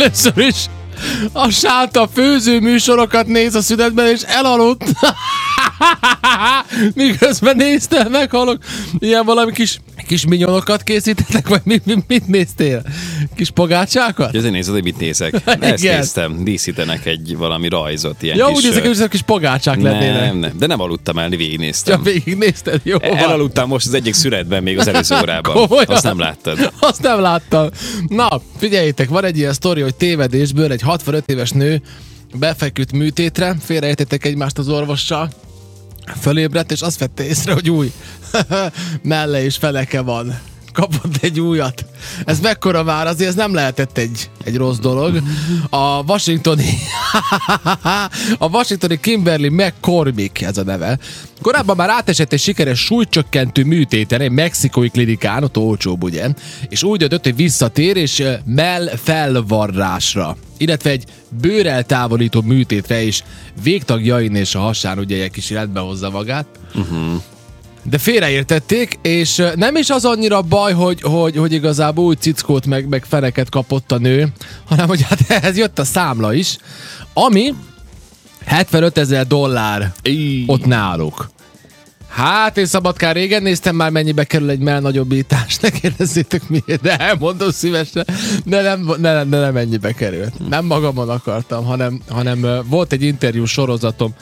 Először is a sálta főző műsorokat néz a szünetben, és elaludt. Miközben nézte, meghalok. Ilyen valami kis, kis minyonokat készítettek, vagy mit, mit, mit néztél? Kis pogácsákat? Azért nézed, hogy mit nézek. Ezt néztem. Díszítenek egy valami rajzot. Ilyen Ja, kis, úgy nézek, hogy kis pogácsák lennének. nem, nem, de nem aludtam el, Ja, végignéztem. végignézted, jó van. Elaludtam most az egyik szünetben még az előző órában. Komolyan? Azt nem láttad. Azt nem láttam. Na, figyeljétek, van egy ilyen sztori, hogy tévedésből egy 65 éves nő befeküdt műtétre, félreértettek egymást az orvossal, fölébredt, és azt vette észre, hogy új melle és feleke van. Kapott egy újat. Ez mekkora már, azért ez nem lehetett egy, egy rossz dolog. A washingtoni a washingtoni Kimberly McCormick ez a neve. Korábban már átesett egy sikeres súlycsökkentő műtéten egy mexikói klinikán, ott olcsóbb ugye, és úgy döntött, hogy visszatér, és ö, mell felvarrásra illetve egy bőreltávolító műtétre is végtagjain és a hasán ugye egy kis rendbe hozza magát. De félreértették, és nem is az annyira baj, hogy, hogy, hogy igazából úgy cickót meg, meg feneket kapott a nő, hanem hogy hát ehhez jött a számla is, ami 75 ezer dollár ott náluk. Hát én Szabadkán régen néztem már mennyibe kerül egy mell nagyobbítás, ne kérdezzétek miért, de elmondom szívesen, de nem, ne, ne, ne, nem mennyibe került. Nem magamon akartam, hanem, hanem volt egy interjú sorozatom,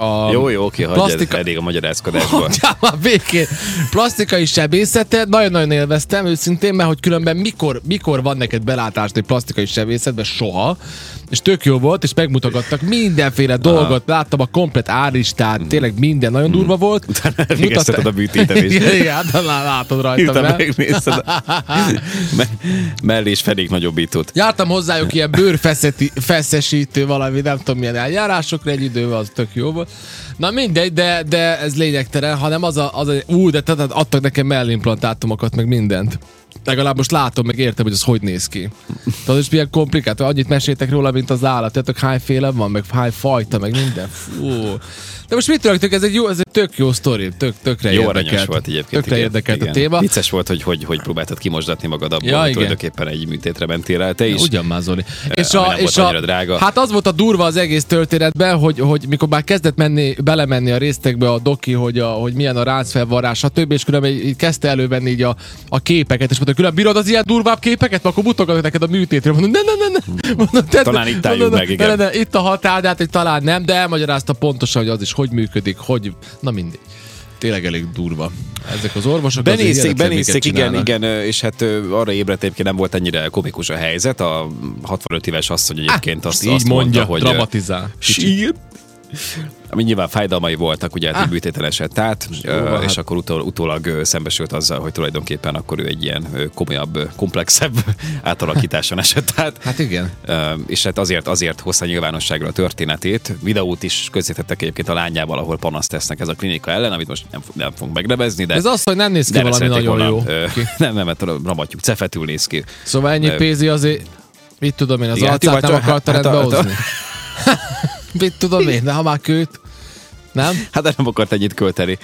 a Jó, jó, oké, plastika- elég a magyarázkodásból. Hagyjál már békén. Plastikai sebészete, nagyon-nagyon élveztem őszintén, mert hogy különben mikor, mikor van neked belátásd egy plastikai sebészetben, soha, és tök jó volt, és megmutogattak mindenféle dolgot, láttam a komplet áristát, tényleg minden nagyon durva volt. Utána elvégezteted a műtétet is. Igen, igen, hát lá- látod Hirtelen nem? megnézted. Me- mellé és felék nagyobbítót. Jártam hozzájuk ilyen bőrfeszesítő valami, nem tudom milyen eljárásokra egy idővel, az tök jó volt. Na mindegy, de, de ez lényegtelen, hanem az a, az a ú, de tehát adtak nekem mellimplantátumokat, meg mindent. Legalább most látom, meg értem, hogy az hogy néz ki. Tudod, és milyen komplikált, annyit meséltek róla, mint az állat. Tudjátok, hány féle van, meg hány fajta, meg minden. Fú. De most mit tudok, ez egy, jó, ez egy tök jó sztori, tök, tökre Jó érdekelt. volt egyébként. Tökre igen, érdekelt igen. a téma. Vicces volt, hogy, hogy hogy próbáltad kimosdatni magad abból, Ja, hogy tulajdonképpen egy műtétre mentél el te is. Ugyan már, Zoli. És, ami a, és annyira drága. Hát az volt a durva az egész történetben, hogy, hogy mikor már kezdett menni, belemenni a résztekbe a doki, hogy, a, hogy milyen a ráncfelvarrás, stb. És különben így kezdte elővenni így a, a képeket, és mondta, különben bírod az ilyen durvább képeket, akkor mutogatok neked a műtétre. Mondom, ne, ne, ne, ne. Mondom, tedd- Talán itt álljunk mondom, meg, igen. Ne, ne, itt a határ, de hát hogy talán nem, de elmagyarázta pontosan, hogy az is hogy működik, hogy, na mindegy. Tényleg elég durva. Ezek az orvosok Benézték, benézték, igen, igen, és hát arra ébredt egyébként nem volt ennyire komikus a helyzet. A 65 éves asszony egyébként azt, így azt mondja, mondta, hogy dramatizál. Sír. Ami nyilván fájdalmai voltak, ugye hát egy műtéten esett át, ö, hát. és akkor utól, utólag szembesült azzal, hogy tulajdonképpen akkor ő egy ilyen komolyabb, komplexebb átalakításon esett át. Hát igen. És hát azért, azért hozta nyilvánosságra a történetét. Videót is közzétettek egyébként a lányával, ahol panaszt tesznek ez a klinika ellen, amit most nem, nem fogunk megnevezni, de Ez az, hogy nem néz ki valami nagyon jó. volna, ö, Nem, nem, mert rabatjuk, cefetül néz ki. Szóval ennyi pénzi azért, mit tudom én, az Igen, arcát hát jó, nem hát- akarta hát rendbe hát hozni? Mit tudom én, de ha már kőt, nem? Hát de nem akart ennyit költeni.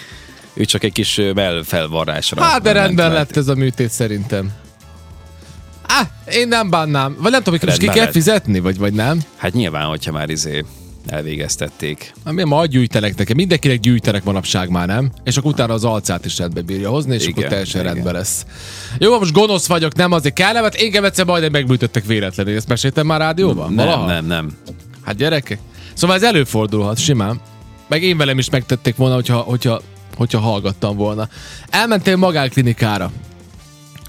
Ő csak egy kis ö, felvarrásra. Hát de rendben le. lett ez a műtét szerintem. Ah, én nem bánnám. Vagy nem tudom, hogy most ki kell fizetni, vagy, vagy nem. Hát nyilván, hogyha már izé elvégeztették. Hát miért ma gyűjtenek nekem? Mindenkinek gyűjtenek manapság már, nem? És akkor utána az alcát is rendbe bírja hozni, és Igen, akkor teljesen igen. rendben lesz. Jó, most gonosz vagyok, nem azért kell, mert engem egyszer majdnem megbűtöttek véletlenül. Ezt meséltem már rádióban? Nem, Valaha? nem, nem. Hát gyerekek. Szóval ez előfordulhat, simán. Meg én velem is megtették volna, hogyha, hogyha, hogyha hallgattam volna. Elmentél magánklinikára.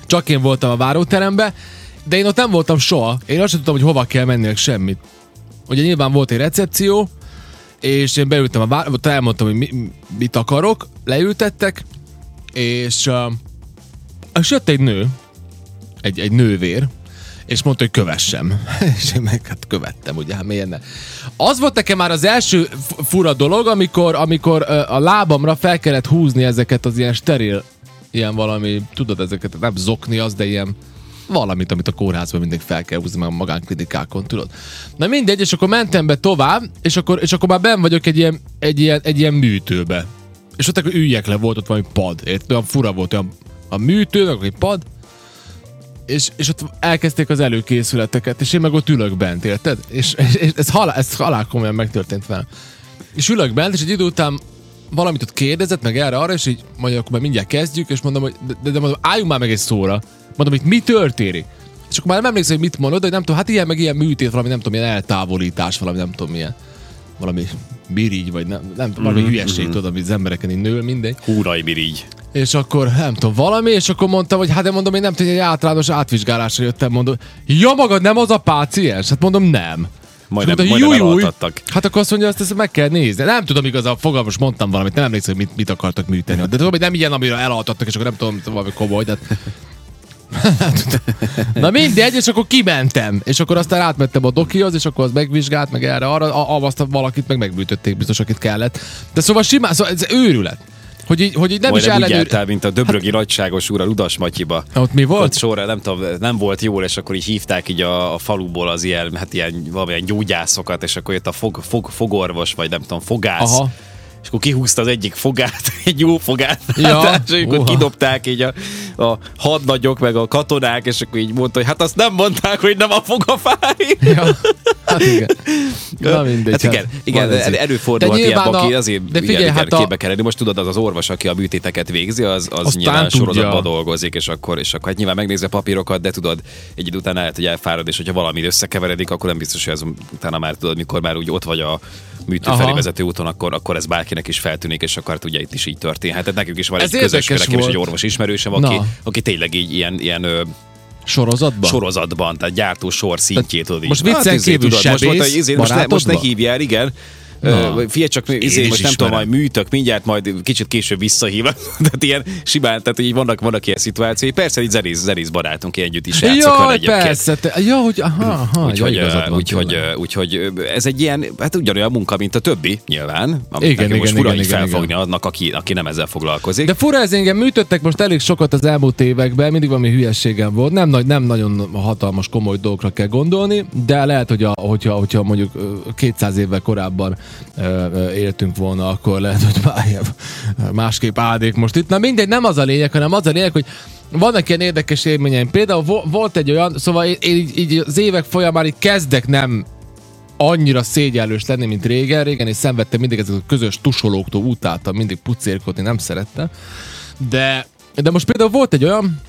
Csak én voltam a váróterembe, de én ott nem voltam soha. Én azt sem tudtam, hogy hova kell menniek semmit. Ugye nyilván volt egy recepció, és én beültem a vár... elmondtam, hogy mi, mit akarok, leültettek, és, uh, és jött egy nő, egy, egy nővér, és mondta, hogy kövessem. és én meg hát követtem, ugye, hát miért ne. Az volt nekem már az első fura dolog, amikor, amikor a lábamra fel kellett húzni ezeket az ilyen steril, ilyen valami, tudod, ezeket, nem zokni az, de ilyen valamit, amit a kórházban mindig fel kell húzni, meg a magánklinikákon, tudod. Na mindegy, és akkor mentem be tovább, és akkor, és akkor már ben vagyok egy ilyen, egy ilyen, egy ilyen műtőbe. És ott akkor üljek le, volt ott valami pad, érted? Olyan fura volt, olyan a műtő, meg egy pad, és, és ott elkezdték az előkészületeket, és én meg ott ülök bent, érted? És, és, és ez, halál, ez halál komolyan megtörtént velem. És ülök bent, és egy idő után valamit ott kérdezett, meg erre arra, és így mondja, akkor már mindjárt kezdjük, és mondom, hogy de, de mondom, álljunk már meg egy szóra. Mondom, hogy mi történik? És akkor már nem emlékszem, hogy mit mondod, de nem tudom, hát ilyen meg ilyen műtét, valami nem tudom, ilyen eltávolítás, valami nem tudom milyen. Valami birigy, vagy nem, nem tudom, valami mm-hmm. hülyeség, tudod, amit az embereken így nő, mindegy. Húraj mirigy. És akkor nem tudom, valami, és akkor mondtam, hogy hát de mondom, én nem tudom, egy általános átvizsgálásra jöttem, mondom, ja magad nem az a páciens? Hát mondom, nem. Majdnem, majdnem mondta, "Júj, júj." elaltattak. Hát akkor azt mondja, azt, ezt meg kell nézni. Nem tudom igazán, fogalmas mondtam valamit, nem emlékszem, hogy mit, mit akartak műteni. De tudom, hogy nem ilyen, amire elaltattak, és akkor nem tudom, valami komoly. De... Na mindegy, és akkor kimentem. És akkor aztán átmentem a dokihoz, és akkor az megvizsgált, meg erre, arra, a- a- azt valakit meg megműtötték biztos, akit kellett. De szóval simán, szóval ez őrület. Hogy így, hogy így nem Majdnem is úgy ellenőr... jártál, mint a Döbrögi nagyságos úr a Ludas Matyiba. Ott mi volt? Ott sorra, nem tudom, nem volt jól, és akkor így hívták így a, a faluból az ilyen, hát ilyen valamilyen gyógyászokat, és akkor jött a fog, fog, fogorvos, vagy nem tudom, fogász. Aha. És akkor kihúzta az egyik fogát, egy jó fogát, Ja. hát, és akkor Uha. kidobták így a, a hadnagyok, meg a katonák, és akkor így mondta, hogy hát azt nem mondták, hogy nem a foga fáj. Ja, hát igen. Na mindegy. Hát igen, igen ez el- így. előfordulhat ilyen, nyilván aki a- azért de figyelj, igen, hát a- képbe kell lenni. Most tudod, az az orvos, aki a műtéteket végzi, az, az Aztán nyilván tudja. sorozatban dolgozik, és akkor, és akkor hát nyilván megnézi a papírokat, de tudod, egy idő után lehet, hogy elfárad, és hogyha valami összekeveredik, akkor nem biztos, hogy ez utána már tudod, mikor már úgy ott vagy a műtő felé vezető úton, akkor, akkor ez bárkinek is feltűnik, és akkor hát ugye itt is így történhet. Tehát nekünk is van Ez egy közös nekem is egy orvos ismerősem, aki, Na. aki tényleg így ilyen, ilyen Sorozatban? sorozatban, tehát gyártó sor szintjét így. most viccen izé, kívül tudod, most, izé, most, ne, most ne hívjál, igen. Figyelj csak, izé, most nem tudom, majd műtök, mindjárt majd kicsit később visszahív. Tehát ilyen simán, tehát így vannak, vannak ilyen szituációi. Persze, így zenész, zenész barátunk, ilyen együtt is játszok Jaj, persze. Te, ja, hogy, aha, aha, Úgyhogy, ja, van, úgyhogy, úgyhogy ez egy ilyen, hát ugyanolyan munka, mint a többi, nyilván. Amit Igen, nekünk most igen, fura igen, igen, felfogni annak, aki, aki nem ezzel foglalkozik. De fura ez engem műtöttek most elég sokat az elmúlt években, mindig valami hülyeségem volt. Nem, nagy, nem nagyon hatalmas, komoly dolgokra kell gondolni, de lehet, hogy a, hogyha, hogyha mondjuk ö, 200 évvel korábban éltünk volna, akkor lehet, hogy másképp áldék most itt. Na mindegy, nem az a lényeg, hanem az a lényeg, hogy vannak ilyen érdekes élményeim. Például vo- volt egy olyan, szóval én, így, így az évek folyamán így kezdek nem annyira szégyellős lenni, mint régen. Régen és szenvedtem mindig ezek a közös tusolóktól, utáltam, mindig pucérkodni, nem szerettem. De, de most például volt egy olyan,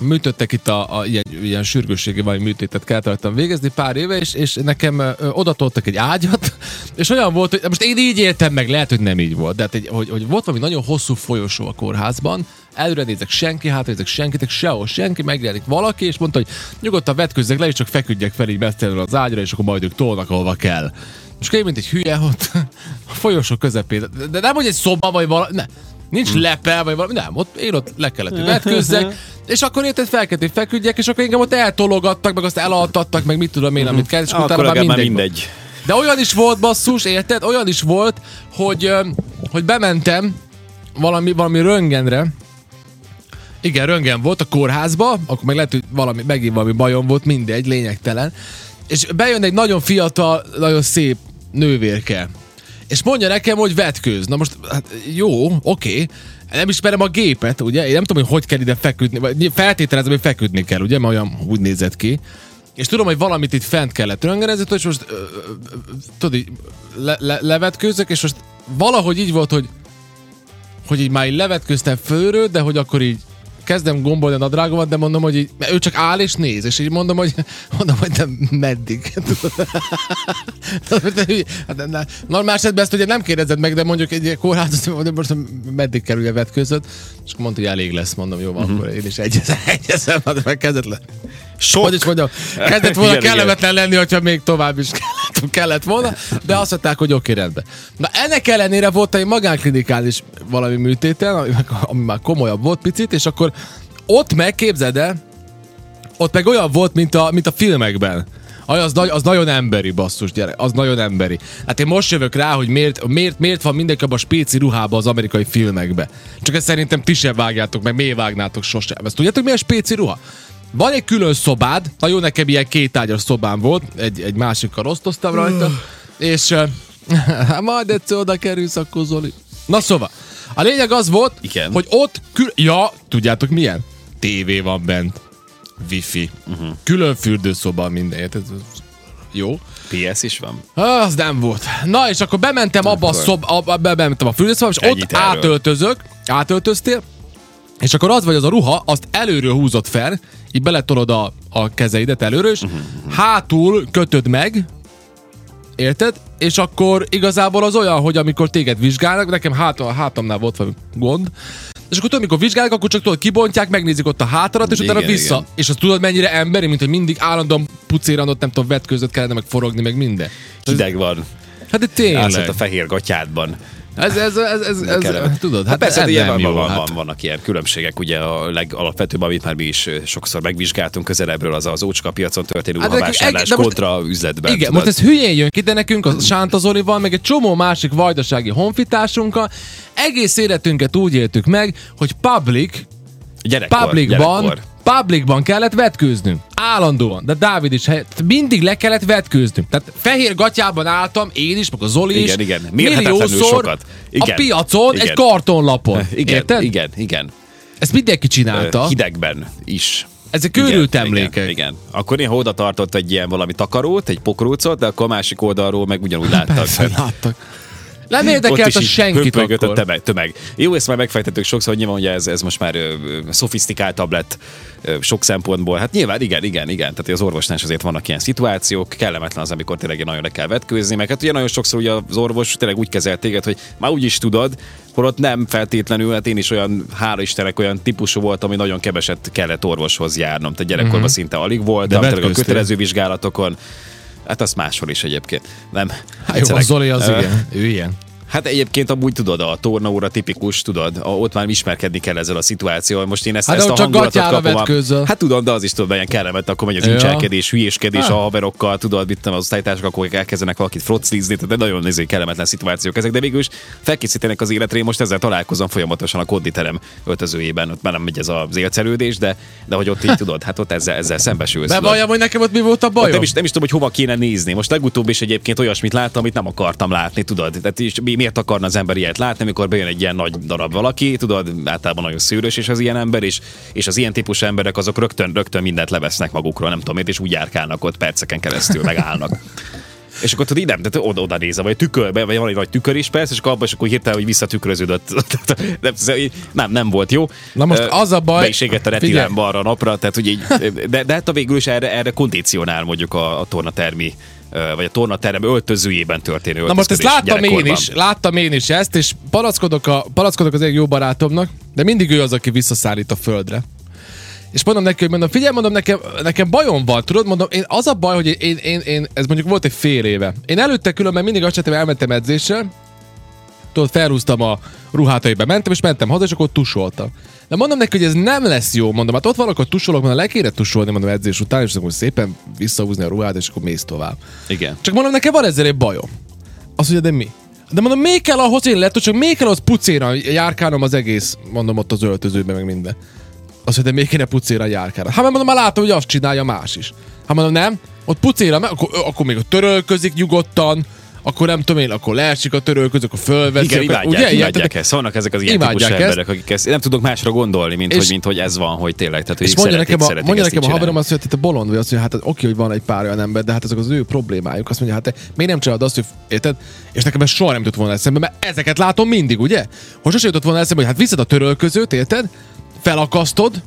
műtöttek itt a, a ilyen, ilyen sürgősségi vagy műtétet kellett végezni pár éve, és, és nekem odatoltak egy ágyat, és olyan volt, hogy most én így éltem meg, lehet, hogy nem így volt, de hát egy, hogy, hogy volt valami nagyon hosszú folyosó a kórházban, előre nézek senki, hátra nézek senkitek, sehol senki, megjelenik valaki, és mondta, hogy nyugodtan vetközzek le, és csak feküdjek fel így mesztelenül az ágyra, és akkor majd ők tolnak, ahova kell. És én, mint egy hülye ott a folyosó közepén. De- De nem, hogy egy szoba, vagy valami, ne. Nincs lepel, vagy valami, nem, ott én ott le kellett, hogy vetkőzzek, és akkor érted fel kellett, feküdjek, és akkor engem ott eltologattak, meg azt elaltattak, meg mit tudom én, amit kell, és akkor utána már mindegy. mindegy. De olyan is volt basszus, érted? Olyan is volt, hogy, hogy bementem valami, valami röngenre, igen, röngen volt a kórházba, akkor meg lehet, hogy valami, megint valami bajom volt, mindegy, lényegtelen. És bejön egy nagyon fiatal, nagyon szép nővérke. És mondja nekem, hogy vetkőz. Na most, hát jó, oké. Nem ismerem a gépet, ugye? Én nem tudom, hogy hogy kell ide feküdni. vagy Feltételezem, hogy feküdni kell, ugye? Mert olyan úgy nézett ki. És tudom, hogy valamit itt fent kellett röngenezni, és most ö, ö, tudod, le, le, levetkőzök, és most valahogy így volt, hogy hogy így már így levetköztem fölről, de hogy akkor így kezdem gombolni a nadrágomat, de mondom, hogy így, ő csak áll és néz, és így mondom, hogy mondom, hogy nem meddig. hát. Normál esetben ezt ugye nem kérdezed meg, de mondjuk egy kórházat, most meddig kerül a vetközött, és akkor mondta, hogy elég lesz, mondom, jó, van, uh-huh. akkor én is egyezem, egyezem, hát meg kezdett le. Sok. Hogy is mondjam, kezdett volna Igen, igen. kellemetlen lenni, hogyha még tovább is kellett, volna, de azt mondták, hogy oké, rendben. Na ennek ellenére volt egy magánklinikán valami műtéten, ami, ami már komolyabb volt picit, és akkor ott meg, képzeld el, ott meg olyan volt, mint a, mint a filmekben. Aj, az, nagy, az nagyon emberi basszus, gyerek, az nagyon emberi. Hát én most jövök rá, hogy miért, miért, miért van mindenki a spéci ruhába az amerikai filmekbe. Csak ezt szerintem ti sem vágjátok, meg miért vágnátok sosem. Ezt tudjátok, mi a spéci ruha? Van egy külön szobád, na jó, nekem ilyen két ágyas szobám volt, egy, egy másikkal osztoztam rajta, és uh, majd egyszer oda kerülsz, akkor Zoli. Na szóval, a lényeg az volt, Igen. hogy ott kül... Ja, tudjátok milyen? TV van bent. wifi, uh-huh. külön fürdőszoba, minden. érted? Jó. PS is van? Az nem volt. Na, és akkor bementem abba a szob, abba, bementem a fürdőszobába, és Ennyit ott erről. átöltözök, átöltöztél, és akkor az vagy az a ruha, azt előről húzott fel, így beletolod a, a kezeidet előről, és hátul kötöd meg, érted? És akkor igazából az olyan, hogy amikor téged vizsgálnak, nekem hát, a hátamnál volt valami gond, és akkor tudod, amikor vizsgálják, akkor csak tudod, kibontják, megnézik ott a hátadat, és Igen, utána vissza. igen. És azt tudod, mennyire emberi, mint hogy mindig állandóan pucéran ott nem tudom, vetközött kellene meg forogni, meg minden. Hideg van. Hát de Állsz tényleg. ott a fehér gatyádban. Ez, ez, ez, ez, ez, tudod, hát hát, persze, ez nem van, jó. van, hát. van, vannak ilyen különbségek, ugye a legalapvetőbb, amit már mi is sokszor megvizsgáltunk közelebbről, az az ócska piacon történő Hát most- kontra üzletben. Igen, tudod. most ez hülyén jön ki, de nekünk a Sánta Zolival, meg egy csomó másik vajdasági honfitársunkkal egész életünket úgy éltük meg, hogy public, Gyerekkor, publicban, gyerekkor. Publicban kellett vetkőznünk. Állandóan. De Dávid is helyett. Mindig le kellett vetkőznünk. Tehát fehér gatyában álltam, én is, meg a Zoli is. Igen, igen. Milliószor sokat. a Igen. piacon Igen. egy kartonlapon. Igen, Érted? igen, igen. Ezt mindenki csinálta. Hidegben is. Ezek Igen, őrült igen, emlékek. Igen, Akkor néha oda tartott egy ilyen valami takarót, egy pokrócot, de akkor a másik oldalról meg ugyanúgy láttak. Persze, láttak. Nem érdekelt a senkit hömpölygött a akkor. tömeg, tömeg. Jó, ezt már megfejtettük sokszor, hogy nyilván ugye ez, ez most már ö, ö, szofisztikáltabb lett ö, sok szempontból. Hát nyilván igen, igen, igen. Tehát az orvosnál is azért vannak ilyen szituációk, kellemetlen az, amikor tényleg nagyon le kell vetkőzni, meg hát ugye nagyon sokszor ugye az orvos tényleg úgy kezelt téged, hogy már úgy is tudod, holott nem feltétlenül, hát én is olyan, hála Istennek olyan típusú voltam, hogy nagyon keveset kellett orvoshoz járnom. Tehát gyerekkorban Mhm. szinte alig volt, De a kötelező vizsgálatokon, hát azt máshol is egyébként. Nem. Hát jó, a Zoli az igen. Ő ilyen. Hát egyébként amúgy tudod, a tornaóra tipikus, tudod, a, ott már ismerkedni kell ezzel a szituációval. Most én ezt, Hát ezt a hangulatot kapom. A, hát tudod, de az is tudod, ilyen kellemet, akkor megy az Ja. incselkedés, hülyéskedés Ah. a haverokkal, tudod, mit tudom, az osztálytársak, akkor elkezdenek valakit froclizni, tehát de nagyon néző kellemetlen szituációk ezek, de végül is felkészítenek az életre. Én most ezzel találkozom folyamatosan a konditerem öltözőjében, ott már nem megy ez az élcerődés, de, de hogy ott így tudod, hát ott ezzel, ezzel szembesülsz. Bevalljam, hogy nekem ott mi volt a bajom? nem is, nem is tudom, hogy hova kéne nézni. Most legutóbb is egyébként olyasmit láttam, amit nem akartam látni, tudod. Tehát is, mi- miért akarna az ember ilyet látni, amikor bejön egy ilyen nagy darab valaki, tudod, általában nagyon szűrös és az ilyen ember is, és az ilyen típusú emberek azok rögtön, rögtön mindent levesznek magukról, nem tudom miért, és úgy járkálnak ott perceken keresztül, megállnak. És akkor tudod, nem, tehát oda, oda nézve, vagy tükörbe, vagy van egy nagy tükör is persze, és akkor abban is akkor hirtelen, hogy visszatükröződött. Nem, nem, nem volt jó. Na most az a baj- Be is égett a retinám balra napra, tehát ugye így, de, de hát a végül is erre, erre kondicionál mondjuk a, a tornatermi vagy a tornaterem öltözőjében történő Na most ezt láttam én is, láttam én is ezt, és palackodok, a, palackodok az egyik jó barátomnak, de mindig ő az, aki visszaszállít a földre. És mondom neki, hogy mondom, figyelj, mondom, nekem, nekem bajom van, tudod, mondom, én, az a baj, hogy én, én, én, ez mondjuk volt egy fél éve. Én előtte különben mindig azt csináltam, elmentem edzésre, tudod, felhúztam a ruhát, amiben mentem, és mentem haza, és akkor ott tusoltam. De mondom neki, hogy ez nem lesz jó, mondom, hát ott van, akkor tusolok, mondom, le kéne tusolni, mondom, edzés után, és akkor szépen visszahúzni a ruhát, és akkor mész tovább. Igen. Csak mondom, nekem van ezzel egy bajom. Azt mondja, de mi? De mondom, még kell ahhoz én lehet, csak még kell az pucéra járkálnom az egész, mondom, ott az öltözőben, meg minden. Azt mondja, de még kéne pucéra járkálnom. Hát mert mondom, már látom, hogy azt csinálja más is. Hát mondom, nem, ott pucéra, akkor, akkor még a törölközik nyugodtan, akkor nem tudom én, akkor leesik a törölköző, akkor fölveszi. Igen, imádják, Ilyen, imádják ezt. Vannak ezek az ilyen típusú ezt. emberek, akik ezt nem tudok másra gondolni, mint, És- hogy, mint hogy ez van, hogy tényleg. Tehát, hogy És mondja nekem, a, mondja ezt nekem a haverom azt, hogy te bolond vagy, azt mondja, hát oké, hogy van egy pár olyan ember, de hát ezek az ő problémájuk. Azt mondja, hát te miért nem csinálod azt, hogy érted? És nekem ez soha nem jutott volna eszembe, mert ezeket látom mindig, ugye? Hogy sose jutott volna eszembe, hogy hát viszed a törölközőt, érted? Felakasztod,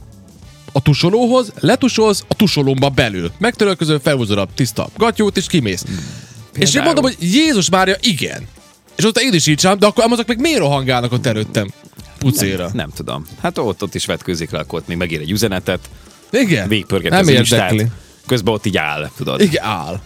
a tusolóhoz, letusolsz a tusolómba belül. Megtörölközöl, felhúzod a tiszta gatyót, és kimész. És én Például. mondom, hogy Jézus Mária, igen. És ott én is így de akkor azok meg miért rohangálnak ott előttem? Pucéra. Nem tudom. Hát ott, ott is vetkőzik le, akkor ott még megír egy üzenetet, Igen? végigpörget Nem az érdekli. közben ott így áll, tudod. Igen, áll.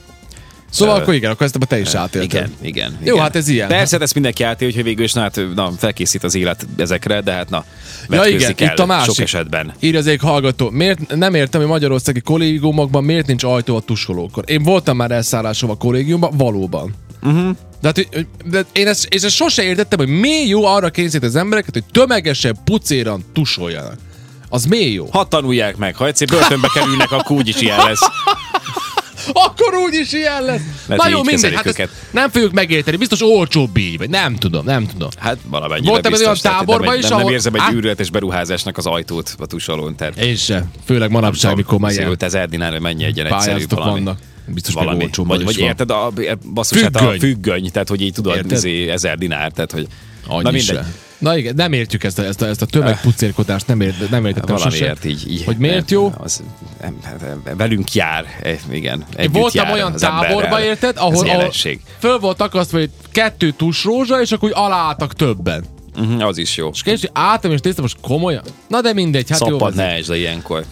Szóval Ö, akkor igen, akkor ezt a te is átélted. Igen, igen. Jó, igen. hát ez ilyen. Persze, ezt mindenki átél, hogy végül is na, hát, na, felkészít az élet ezekre, de hát na, Ja igen, kell itt a másik. sok esetben. Írja az egyik hallgató. Miért, nem értem, hogy magyarországi kollégiumokban miért nincs ajtó a tusolókor. Én voltam már elszállásom a kollégiumban, valóban. Uh-huh. De, hát, de én ezt, és ezt sose értettem, hogy mi jó arra kényszerít az embereket, hogy tömegesen, pucéran tusoljanak. Az mi jó? Ha tanulják meg, ha egyszer börtönbe kerülnek, akkor úgyis ilyen lesz. akkor úgyis ilyen lesz. Lehet, Na jó, mindegy, hát őket. nem fogjuk megérteni. Biztos olcsóbb így, vagy nem tudom, nem tudom. Hát valamennyire Voltam biztos. olyan táborban nem, is, nem, nem ahol- érzem egy űrületes beruházásnak az ajtót a tusolón. Tehát Én se. Főleg manapság, mikor már ilyen 5000 dinár, hogy mennyi egyen egyszerű valami. vannak. Biztos valami. Vagy, vagy érted, a, basszus, hát a Függöny. függöny, tehát hogy így tudod, izé, ezer dinár, tehát hogy Annyi na se. Na igen, nem értjük ezt a, ezt a, ezt a tömegpucérkodást, nem, ért, nem értettem sose. Valamiért így, így. Hogy miért jó? Az, em- em- velünk jár, eh, igen. Én voltam jár olyan táborba, emberrel. érted, Ez ahol, ahol föl volt akasztva, hogy kettő tusrózsa, és akkor aláálltak többen. Mhm, az is jó. És később álltam, és néztem, most komolyan? Na de mindegy, hát jó. Szabad van. ne le ilyenkor.